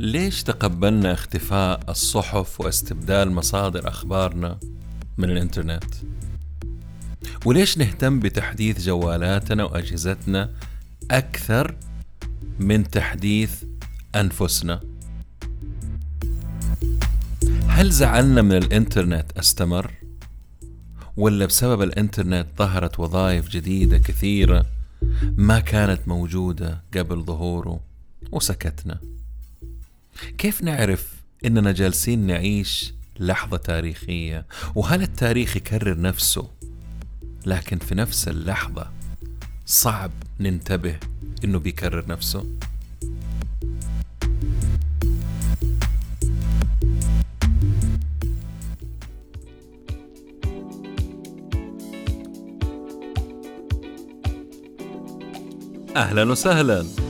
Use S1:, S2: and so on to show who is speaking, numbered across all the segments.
S1: ليش تقبلنا اختفاء الصحف واستبدال مصادر أخبارنا من الإنترنت؟ وليش نهتم بتحديث جوالاتنا وأجهزتنا أكثر من تحديث أنفسنا؟ هل زعلنا من الإنترنت أستمر؟ ولا بسبب الإنترنت ظهرت وظائف جديدة كثيرة ما كانت موجودة قبل ظهوره وسكتنا؟ كيف نعرف إننا جالسين نعيش لحظة تاريخية؟ وهل التاريخ يكرر نفسه؟ لكن في نفس اللحظة صعب ننتبه إنه بيكرر نفسه. أهلا وسهلا.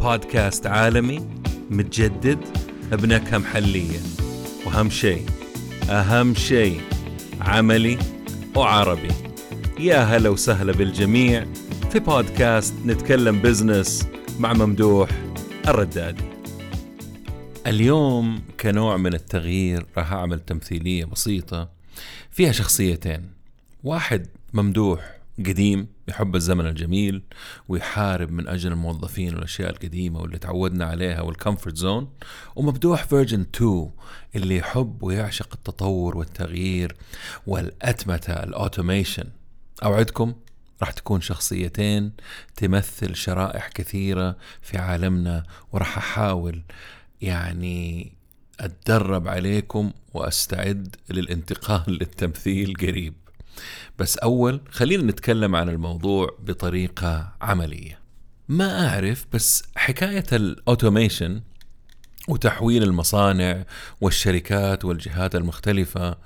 S1: بودكاست عالمي متجدد بنكهة محلية وأهم شيء أهم شيء عملي وعربي. يا هلا وسهلا بالجميع في بودكاست نتكلم بزنس مع ممدوح الردادي. اليوم كنوع من التغيير راح أعمل تمثيلية بسيطة فيها شخصيتين. واحد ممدوح قديم يحب الزمن الجميل ويحارب من أجل الموظفين والأشياء القديمة واللي تعودنا عليها وال comfort zone وممدوح version 2 اللي يحب ويعشق التطور والتغيير والأتمتة ال automation أوعدكم راح تكون شخصيتين تمثل شرائح كثيرة في عالمنا وراح أحاول يعني أتدرب عليكم وأستعد للانتقال للتمثيل قريب. بس أول خلينا نتكلم عن الموضوع بطريقة عملية. ما أعرف بس حكاية الأوتوميشن وتحويل المصانع والشركات والجهات المختلفة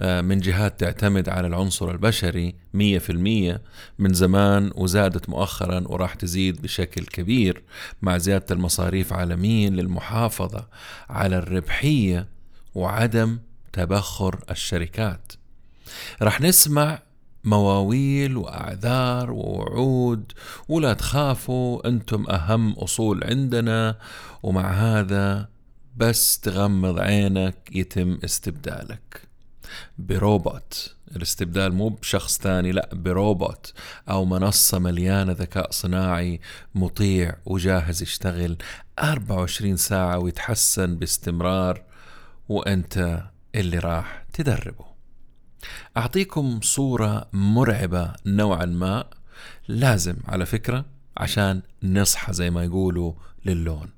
S1: آه، من جهات تعتمد على العنصر البشري مية في المية من زمان وزادت مؤخرا وراح تزيد بشكل كبير مع زيادة المصاريف عالميا للمحافظة على الربحية وعدم تبخر الشركات. رح نسمع مواويل وأعذار ووعود ولا تخافوا أنتم أهم أصول عندنا. ومع هذا بس تغمض عينك يتم استبدالك. بروبوت. الاستبدال مو بشخص ثاني لا بروبوت. أو منصة مليانة ذكاء صناعي مطيع وجاهز يشتغل 24 ساعة ويتحسن باستمرار وأنت اللي راح تدربه. أعطيكم صورة مرعبة نوعا ما لازم على فكرة عشان نصحى زي ما يقولوا للون.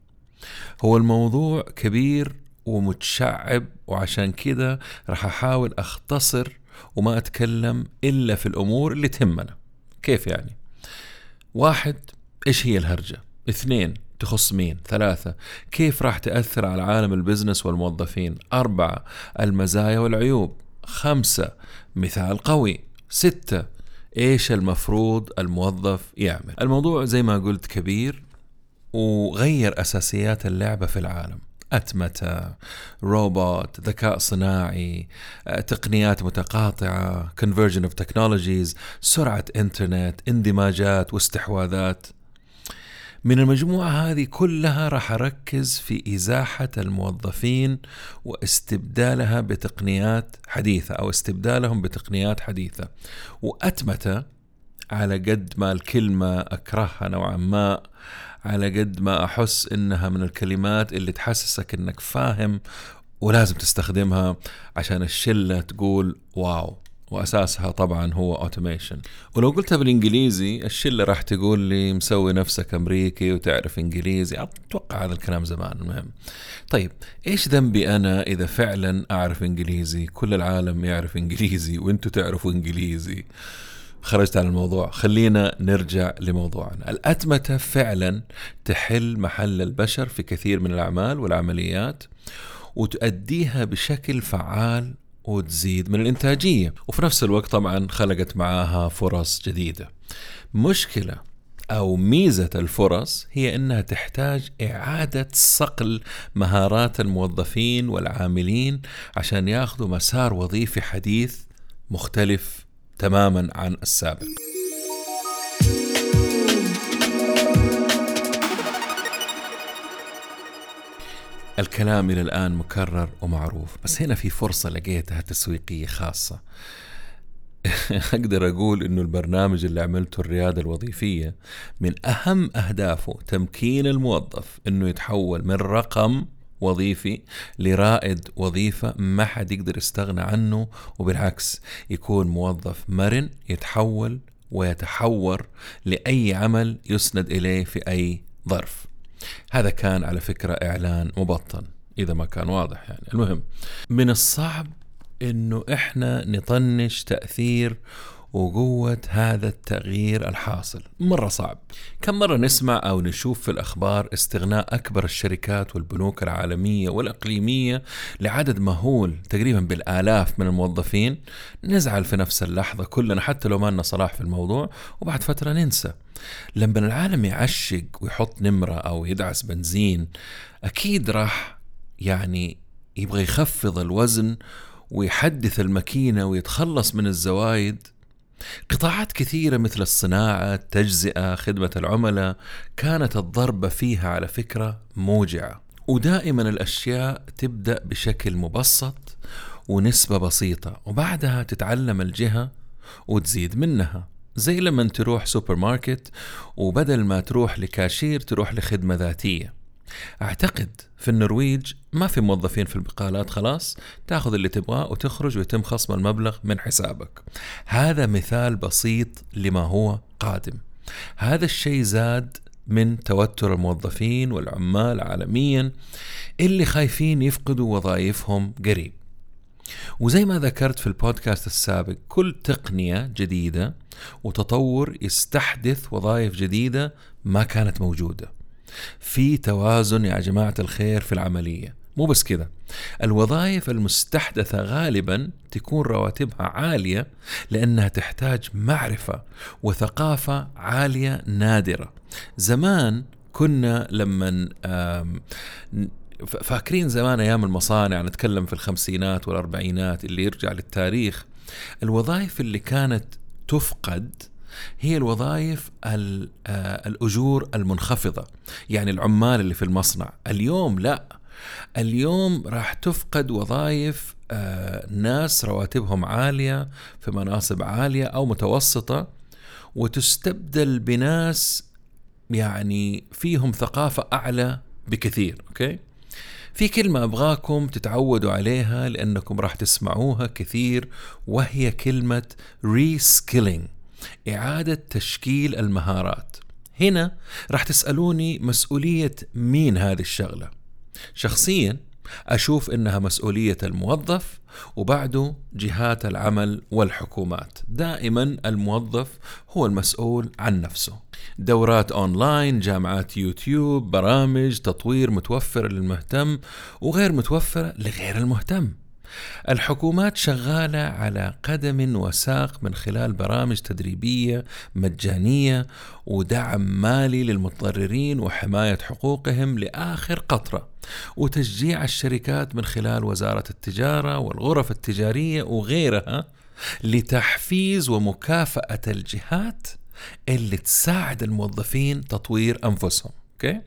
S1: هو الموضوع كبير ومتشعب وعشان كده راح أحاول أختصر وما أتكلم إلا في الأمور اللي تهمنا. كيف يعني؟ واحد إيش هي الهرجة؟ اثنين تخص مين؟ ثلاثة كيف راح تأثر على عالم البزنس والموظفين؟ أربعة المزايا والعيوب. خمسة مثال قوي. ستة إيش المفروض الموظف يعمل؟ الموضوع زي ما قلت كبير وغير أساسيات اللعبة في العالم. أتمتة روبوت ذكاء صناعي تقنيات متقاطعة conversion of technologies سرعة إنترنت اندماجات واستحواذات. من المجموعة هذه كلها راح أركز في إزاحة الموظفين واستبدالها بتقنيات حديثة أو استبدالهم بتقنيات حديثة. وأتمتة على قد ما الكلمة أكرهها نوعا ما على قد ما أحس إنها من الكلمات اللي تحسسك إنك فاهم ولازم تستخدمها عشان الشلة تقول wow. وأساسها طبعا هو automation ولو قلتها بالإنجليزي الشلة راح تقول لي مسوي نفسك أمريكي وتعرف إنجليزي. أتوقع هذا الكلام زمان المهم. طيب إيش ذنبي أنا إذا فعلا أعرف إنجليزي؟ كل العالم يعرف إنجليزي وأنتم تعرفوا إنجليزي. خرجت عن الموضوع. خلينا نرجع لموضوعنا. الأتمتة فعلا تحل محل البشر في كثير من الأعمال والعمليات وتؤديها بشكل فعال وتزيد من الإنتاجية. وفي نفس الوقت طبعا خلقت معاها فرص جديدة. مشكلة أو ميزة الفرص هي أنها تحتاج إعادة صقل مهارات الموظفين والعاملين عشان ياخذوا مسار وظيفي حديث مختلف تماما عن السابق. الكلام إلى الآن مكرر ومعروف بس هنا في فرصة لقيتها تسويقية خاصة. أقدر أقول إنه البرنامج اللي عملته الريادة الوظيفية من أهم أهدافه تمكين الموظف إنه يتحول من رقم وظيفي لرائد وظيفة ما حد يقدر يستغنى عنه وبالعكس يكون موظف مرن يتحول ويتحور لأي عمل يسند إليه في أي ظرف. هذا كان على فكرة إعلان مبطن إذا ما كان واضح يعني. المهم من الصعب إنه إحنا نطنش تأثير وقوة هذا التغيير الحاصل. مرة صعب. كم مرة نسمع أو نشوف في الأخبار استغناء أكبر الشركات والبنوك العالمية والإقليمية لعدد مهول تقريبا بالآلاف من الموظفين؟ نزعل في نفس اللحظة كلنا حتى لو ما لنا صلاح في الموضوع وبعد فترة ننسى. لما العالم يعشق ويحط نمرة أو يدعس بنزين أكيد راح يعني يبغى يخفض الوزن ويحدث الماكينة ويتخلص من الزوايد قطاعات كثيرة مثل الصناعة، التجزئة، خدمة العملاء كانت الضربة فيها على فكرة موجعة. ودائما الأشياء تبدأ بشكل مبسط ونسبة بسيطة وبعدها تتعلم الجهة وتزيد منها. زي لما تروح سوبر ماركت وبدل ما تروح لكاشير تروح لخدمة ذاتية. أعتقد في النرويج ما في موظفين في البقالات خلاص. تأخذ اللي تبغاه وتخرج ويتم خصم المبلغ من حسابك. هذا مثال بسيط لما هو قادم. هذا الشيء زاد من توتر الموظفين والعمال عالميا اللي خايفين يفقدوا وظائفهم قريب. وزي ما ذكرت في البودكاست السابق كل تقنية جديدة وتطور يستحدث وظائف جديدة ما كانت موجودة. في توازن يا جماعة الخير في العملية. مو بس كذا الوظائف المستحدثة غالبا تكون رواتبها عالية لأنها تحتاج معرفة وثقافة عالية نادرة. زمان كنا لما فاكرين زمان أيام المصانع نتكلم في الخمسينات والأربعينات اللي يرجع للتاريخ. الوظائف اللي كانت تفقد هي الوظائف آه، الأجور المنخفضة. يعني العمال اللي في المصنع. اليوم لا. اليوم راح تفقد وظائف آه، ناس رواتبهم عالية في مناصب عالية أو متوسطة وتستبدل بناس يعني فيهم ثقافة أعلى بكثير okay؟ في كلمة أبغاكم تتعودوا عليها لأنكم راح تسمعوها كثير وهي كلمة reskilling إعادة تشكيل المهارات. هنا راح تسألوني مسؤولية مين هذه الشغلة. شخصيا أشوف إنها مسؤولية الموظف وبعده جهات العمل والحكومات. دائما الموظف هو المسؤول عن نفسه. دورات أونلاين جامعات يوتيوب برامج تطوير متوفرة للمهتم وغير متوفرة لغير المهتم. الحكومات شغالة على قدم وساق من خلال برامج تدريبية مجانية ودعم مالي للمتضررين وحماية حقوقهم لآخر قطرة وتشجيع الشركات من خلال وزارة التجارة والغرف التجارية وغيرها لتحفيز ومكافأة الجهات اللي تساعد الموظفين تطوير أنفسهم أوكي؟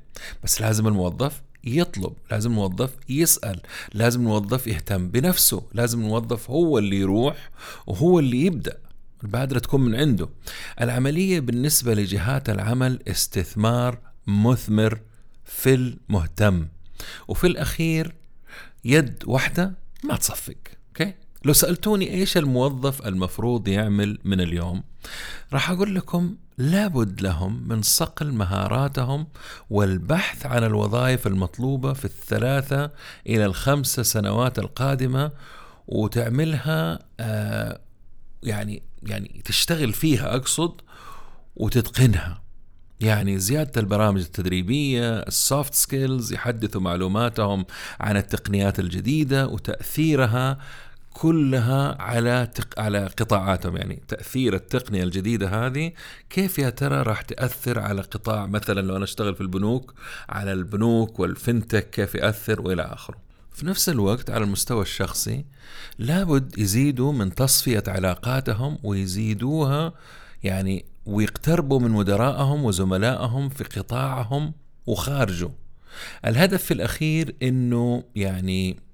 S1: بس لازم الموظف يطلب لازم الموظف يسأل لازم الموظف يهتم بنفسه لازم الموظف هو اللي يروح وهو اللي يبدأ. البادرة تكون من عنده. العملية بالنسبة لجهات العمل استثمار مثمر في المهتم. وفي الأخير يد واحدة ما تصفق أوكي؟ لو سألتوني إيش الموظف المفروض يعمل من اليوم راح أقول لكم لابد لهم من صقل مهاراتهم والبحث عن الوظائف المطلوبة في الثلاثة إلى الخمسة سنوات القادمة وتعملها آه يعني يعني تشتغل فيها أقصد وتتقنها. يعني زيادة البرامج التدريبية ال soft skills يحدثوا معلوماتهم عن التقنيات الجديدة وتأثيرها كلها على تق... على قطاعاتهم يعني تأثير التقنية الجديدة هذه كيف يا ترى راح تأثر على قطاع مثلا لو أنا أشتغل في البنوك على البنوك والفنتك كيف يأثر وإلى آخره. في نفس الوقت على المستوى الشخصي لابد يزيدوا من تصفية علاقاتهم ويزيدوها يعني ويقتربوا من مدرائهم وزملائهم في قطاعهم وخارجه. الهدف في الأخير إنه يعني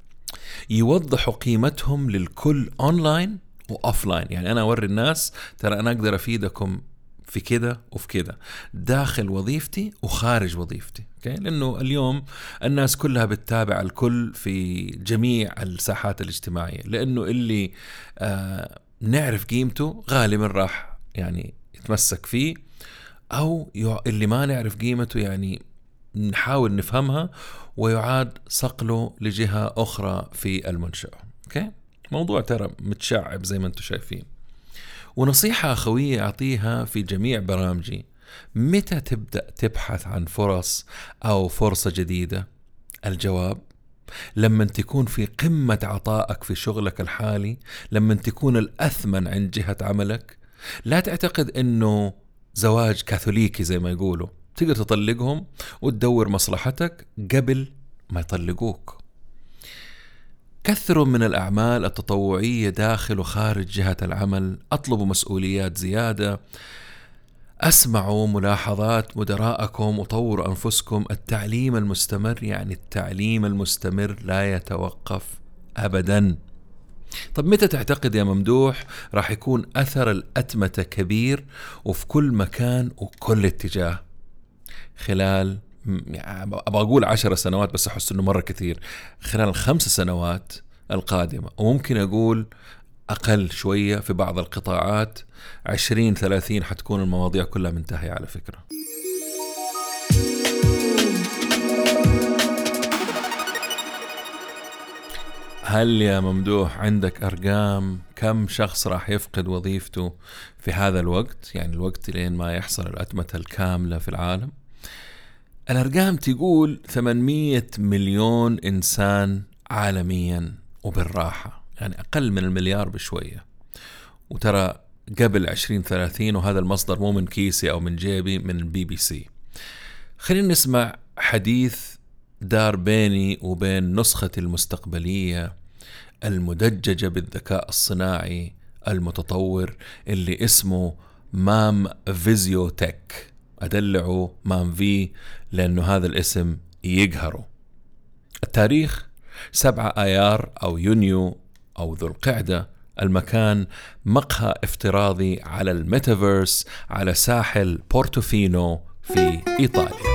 S1: يوضحوا قيمتهم للكل اونلاين و offline يعني أنا أوري الناس ترى أنا أقدر أفيدكم في كذا وفي كذا داخل وظيفتي وخارج وظيفتي. okay؟ لأنه اليوم الناس كلها بتتابع الكل في جميع الساحات الاجتماعية. لأنه اللي آه نعرف قيمته غالبا راح يعني يتمسك فيه أو اللي ما نعرف قيمته يعني نحاول نفهمها ويعاد صقله لجهة أخرى في المنشأة. أوكي؟ موضوع ترى متشعب زي ما أنتم شايفين. ونصيحة أخوية أعطيها في جميع برامجي. متى تبدأ تبحث عن فرص أو فرصة جديدة؟ الجواب لما تكون في قمة عطائك في شغلك الحالي لما تكون الأثمن عند جهة عملك. لا تعتقد أنه زواج كاثوليكي زي ما يقولوا. تقدر تطلقهم وتدور مصلحتك قبل ما يطلقوك. كثروا من الأعمال التطوعية داخل وخارج جهة العمل أطلبوا مسؤوليات زيادة أسمعوا ملاحظات مدراءكم وطوروا أنفسكم. التعليم المستمر يعني التعليم المستمر لا يتوقف أبدا. طب متى تعتقد يا ممدوح راح يكون أثر الأتمتة كبير وفي كل مكان وكل اتجاه؟ خلال يعني أبغى أقول عشر سنوات بس أحس إنه مرة كثير. خلال الخمس سنوات القادمة وممكن أقول أقل شوية في بعض القطاعات 20 30 حتكون المواضيع كلها منتهية على فكرة. هل يا ممدوح عندك أرقام؟ كم شخص راح يفقد وظيفته في هذا الوقت؟ يعني الوقت لين ما يحصل الأتمتة الكاملة في العالم؟ الأرقام تقول 800 مليون إنسان عالميا وبالراحة يعني أقل من المليار بشوية. وترى قبل 2030 وهذا المصدر مو من كيسي أو من جيبي من البي بي سي. خلينا نسمع حديث دار بيني وبين نسختي المستقبلية المدججة بالذكاء الصناعي المتطور اللي اسمه مام فيزيو تك أدلعه مام في لأنه هذا الاسم يقهره. التاريخ سبعة آيار أو يونيو أو ذو القعدة. المكان مقهى افتراضي على الميتافيرس على ساحل بورتوفينو في إيطاليا.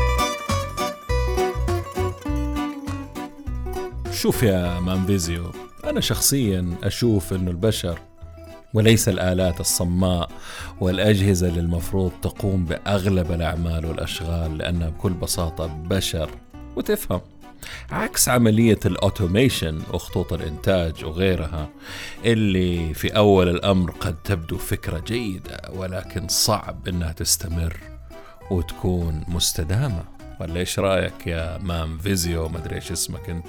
S1: شوف يا مانفيزيو أنا شخصيا أشوف أنه البشر وليس الآلات الصماء والأجهزة اللي المفروض تقوم بأغلب الأعمال والأشغال لأنها بكل بساطة بشر. وتفهم. عكس عملية ال automation وخطوط الإنتاج وغيرها اللي في أول الأمر قد تبدو فكرة جيدة ولكن صعب إنها تستمر وتكون مستدامة. ولا إيش رأيك يا مام فيزيو؟ مدري إيش اسمك أنت؟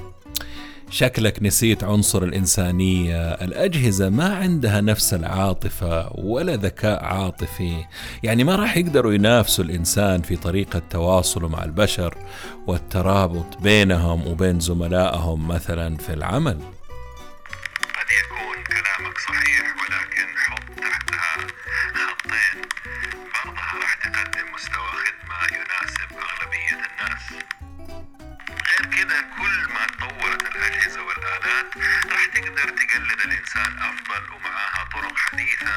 S1: شكلك نسيت عنصر الإنسانية. الأجهزة ما عندها نفس العاطفة ولا ذكاء عاطفي. يعني ما راح يقدروا ينافسوا الإنسان في طريقة تواصله مع البشر والترابط بينهم وبين زملائهم مثلا في العمل.
S2: حديثة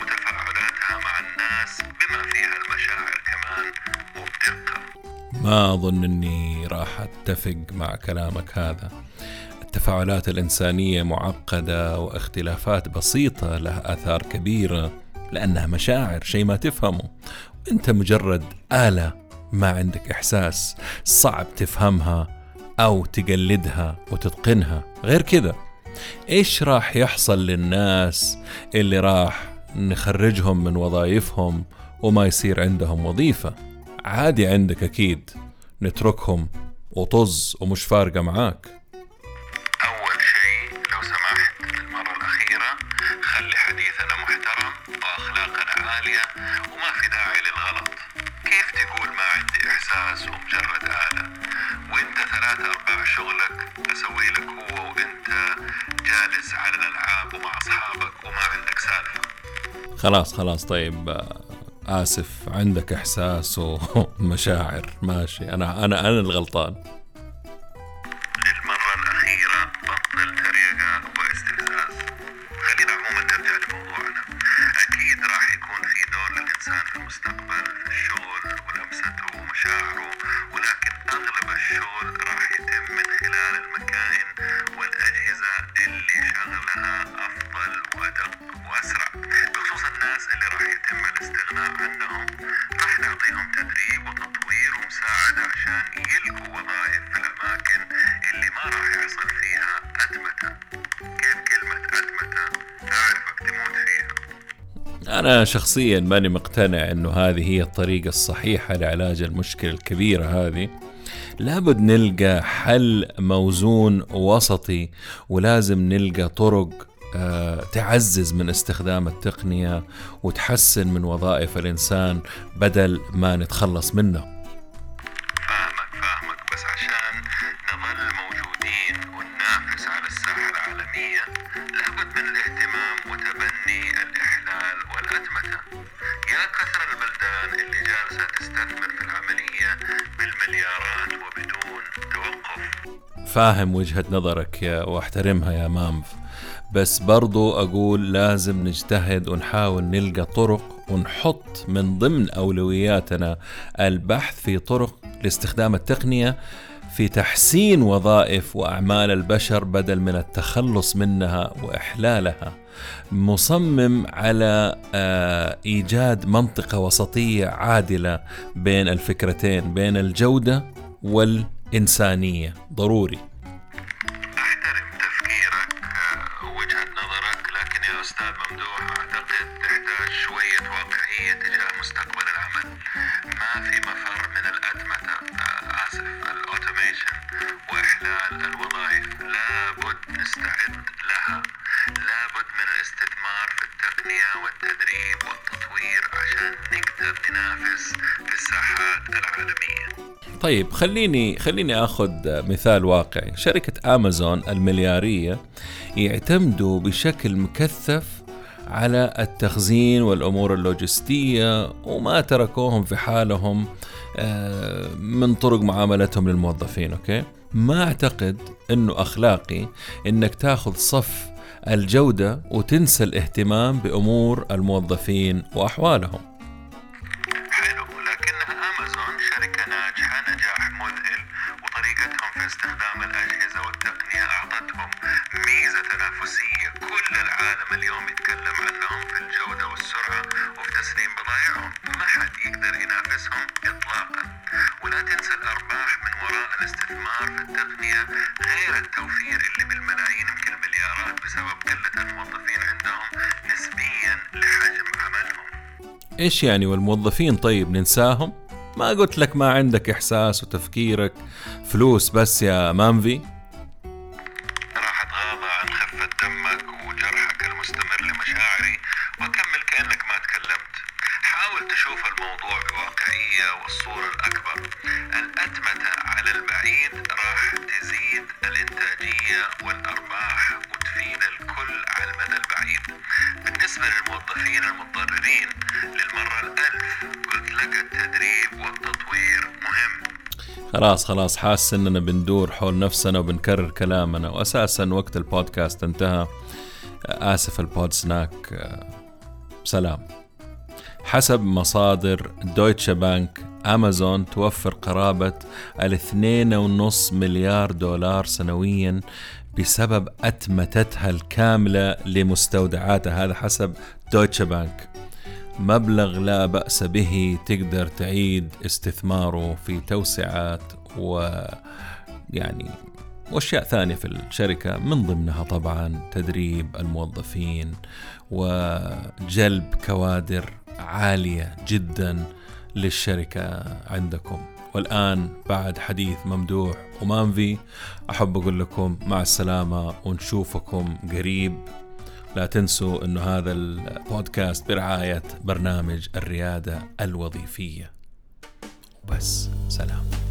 S2: وتفاعلاتها مع الناس بما فيها المشاعر كمان وبدقة.
S1: ما أظن أني راح أتفق مع كلامك هذا. التفاعلات الإنسانية معقدة واختلافات بسيطة لها آثار كبيرة لأنها مشاعر شيء ما تفهمه. أنت مجرد آلة ما عندك إحساس. صعب تفهمها أو تقلدها وتتقنها. غير كذا. إيش راح يحصل للناس اللي راح نخرجهم من وظائفهم وما يصير عندهم وظيفة؟ عادي عندك أكيد. نتركهم وطز ومش فارقة معاك.
S2: أول شيء لو سمحت للمرة الأخيرة خلي حديثنا محترم وأخلاقنا عالية وما في داعي للغلط. كيف تقول ما عندي إحساس ومجرد آلة؟ وإنت ثلاثة أرباع شغلك أسوي لك هو وإنت جالس على الألعاب ومع أصحابك وما عندك سالفة.
S1: خلاص خلاص. طيب آه، آسف. عندك إحساس ومشاعر ماشي. أنا أنا أنا الغلطان.
S2: للمرة الأخيرة بطل تريقة واستفزاز خلينا عموما نرجع لموضوعنا. أكيد راح يكون في دور للإنسان في المستقبل. في الشغل ولمسته ومشاعره ولكن أغلب الشغل راح يتم من الناس اللي راح يتم الاستغناء عنهم راح نعطيهم تدريب وتطوير ومساعدة عشان يلقوا وظائف في الأماكن اللي ما راح يحصل فيها أدمتة كيف كلمة أدمتة أعرفك تموت فيها؟
S1: أنا شخصيا ماني مقتنع أنه هذه هي الطريقة الصحيحة لعلاج المشكلة الكبيرة هذه. لابد نلقى حل موزون وسطي ولازم نلقى طرق تعزز من استخدام التقنية وتحسن من وظائف الإنسان بدل ما نتخلص منه.
S2: فاهمك فاهمك. بس عشان نظل موجودين وننافس على الساحة العالمية لابد من الاهتمام وتبني الإحلال والأدمتة يا كثر البلدان اللي جالسة تستثمر في العملية بالمليارات وبدون توقف.
S1: فاهم وجهة نظرك يا واحترمها يا مامف. بس برضو أقول لازم نجتهد ونحاول نلقى طرق ونحط من ضمن أولوياتنا البحث في طرق لاستخدام التقنية في تحسين وظائف وأعمال البشر بدل من التخلص منها وإحلالها. مصمم على آه، إيجاد منطقة وسطية عادلة بين الفكرتين بين الجودة والإنسانية. ضروري.
S2: لابد من الاستثمار في التقنية والتدريب والتطوير عشان نقدر ننافس في الساحات العالمية.
S1: طيب خليني خليني آخذ مثال واقعي. شركة أمازون المليارية يعتمدوا بشكل مكثف على التخزين والأمور اللوجستية وما تركوهم في حالهم آه، من طرق معاملتهم للموظفين أوكي؟ ما أعتقد إنه أخلاقي إنك تاخذ صف الجودة وتنسى الاهتمام بأمور الموظفين
S2: وأحوالهم. حد يقدر ينافسهم اطلاقا. ولا تنسى الأرباح من وراء الاستثمار في التقنية غير التوفير اللي بالملايين يمكن المليارات بسبب قلة الموظفين عندهم نسبيا لحجم عملهم.
S1: إيش يعني والموظفين طيب ننساهم؟ ما قلت لك ما عندك إحساس وتفكيرك. فلوس بس يا مانفي.
S2: بالنسبة للموظفين المتضررين للمرة الألف قلت لك التدريب والتطوير مهم.
S1: خلاص خلاص حاسس إننا بندور حول نفسنا وبنكرر كلامنا. واساسا وقت البودكاست انتهى. آسف البود سناك سلام. حسب مصادر دويتشا بانك أمازون توفر قرابة الإثنين ونص مليار دولار سنويا بسبب أتمتتها الكاملة لمستودعاتها هذا حسب دويتشا بانك. مبلغ لا بأس به تقدر تعيد استثماره في توسعات و يعني وأشياء ثانية في الشركة من ضمنها طبعا تدريب الموظفين وجلب كوادر عالية جدا للشركة عندكم. والآن بعد حديث ممدوح ومانفي أحب أقول لكم مع السلامة ونشوفكم قريب. لا تنسوا إنه هذا البودكاست برعاية برنامج الريادة الوظيفية. وبس سلام.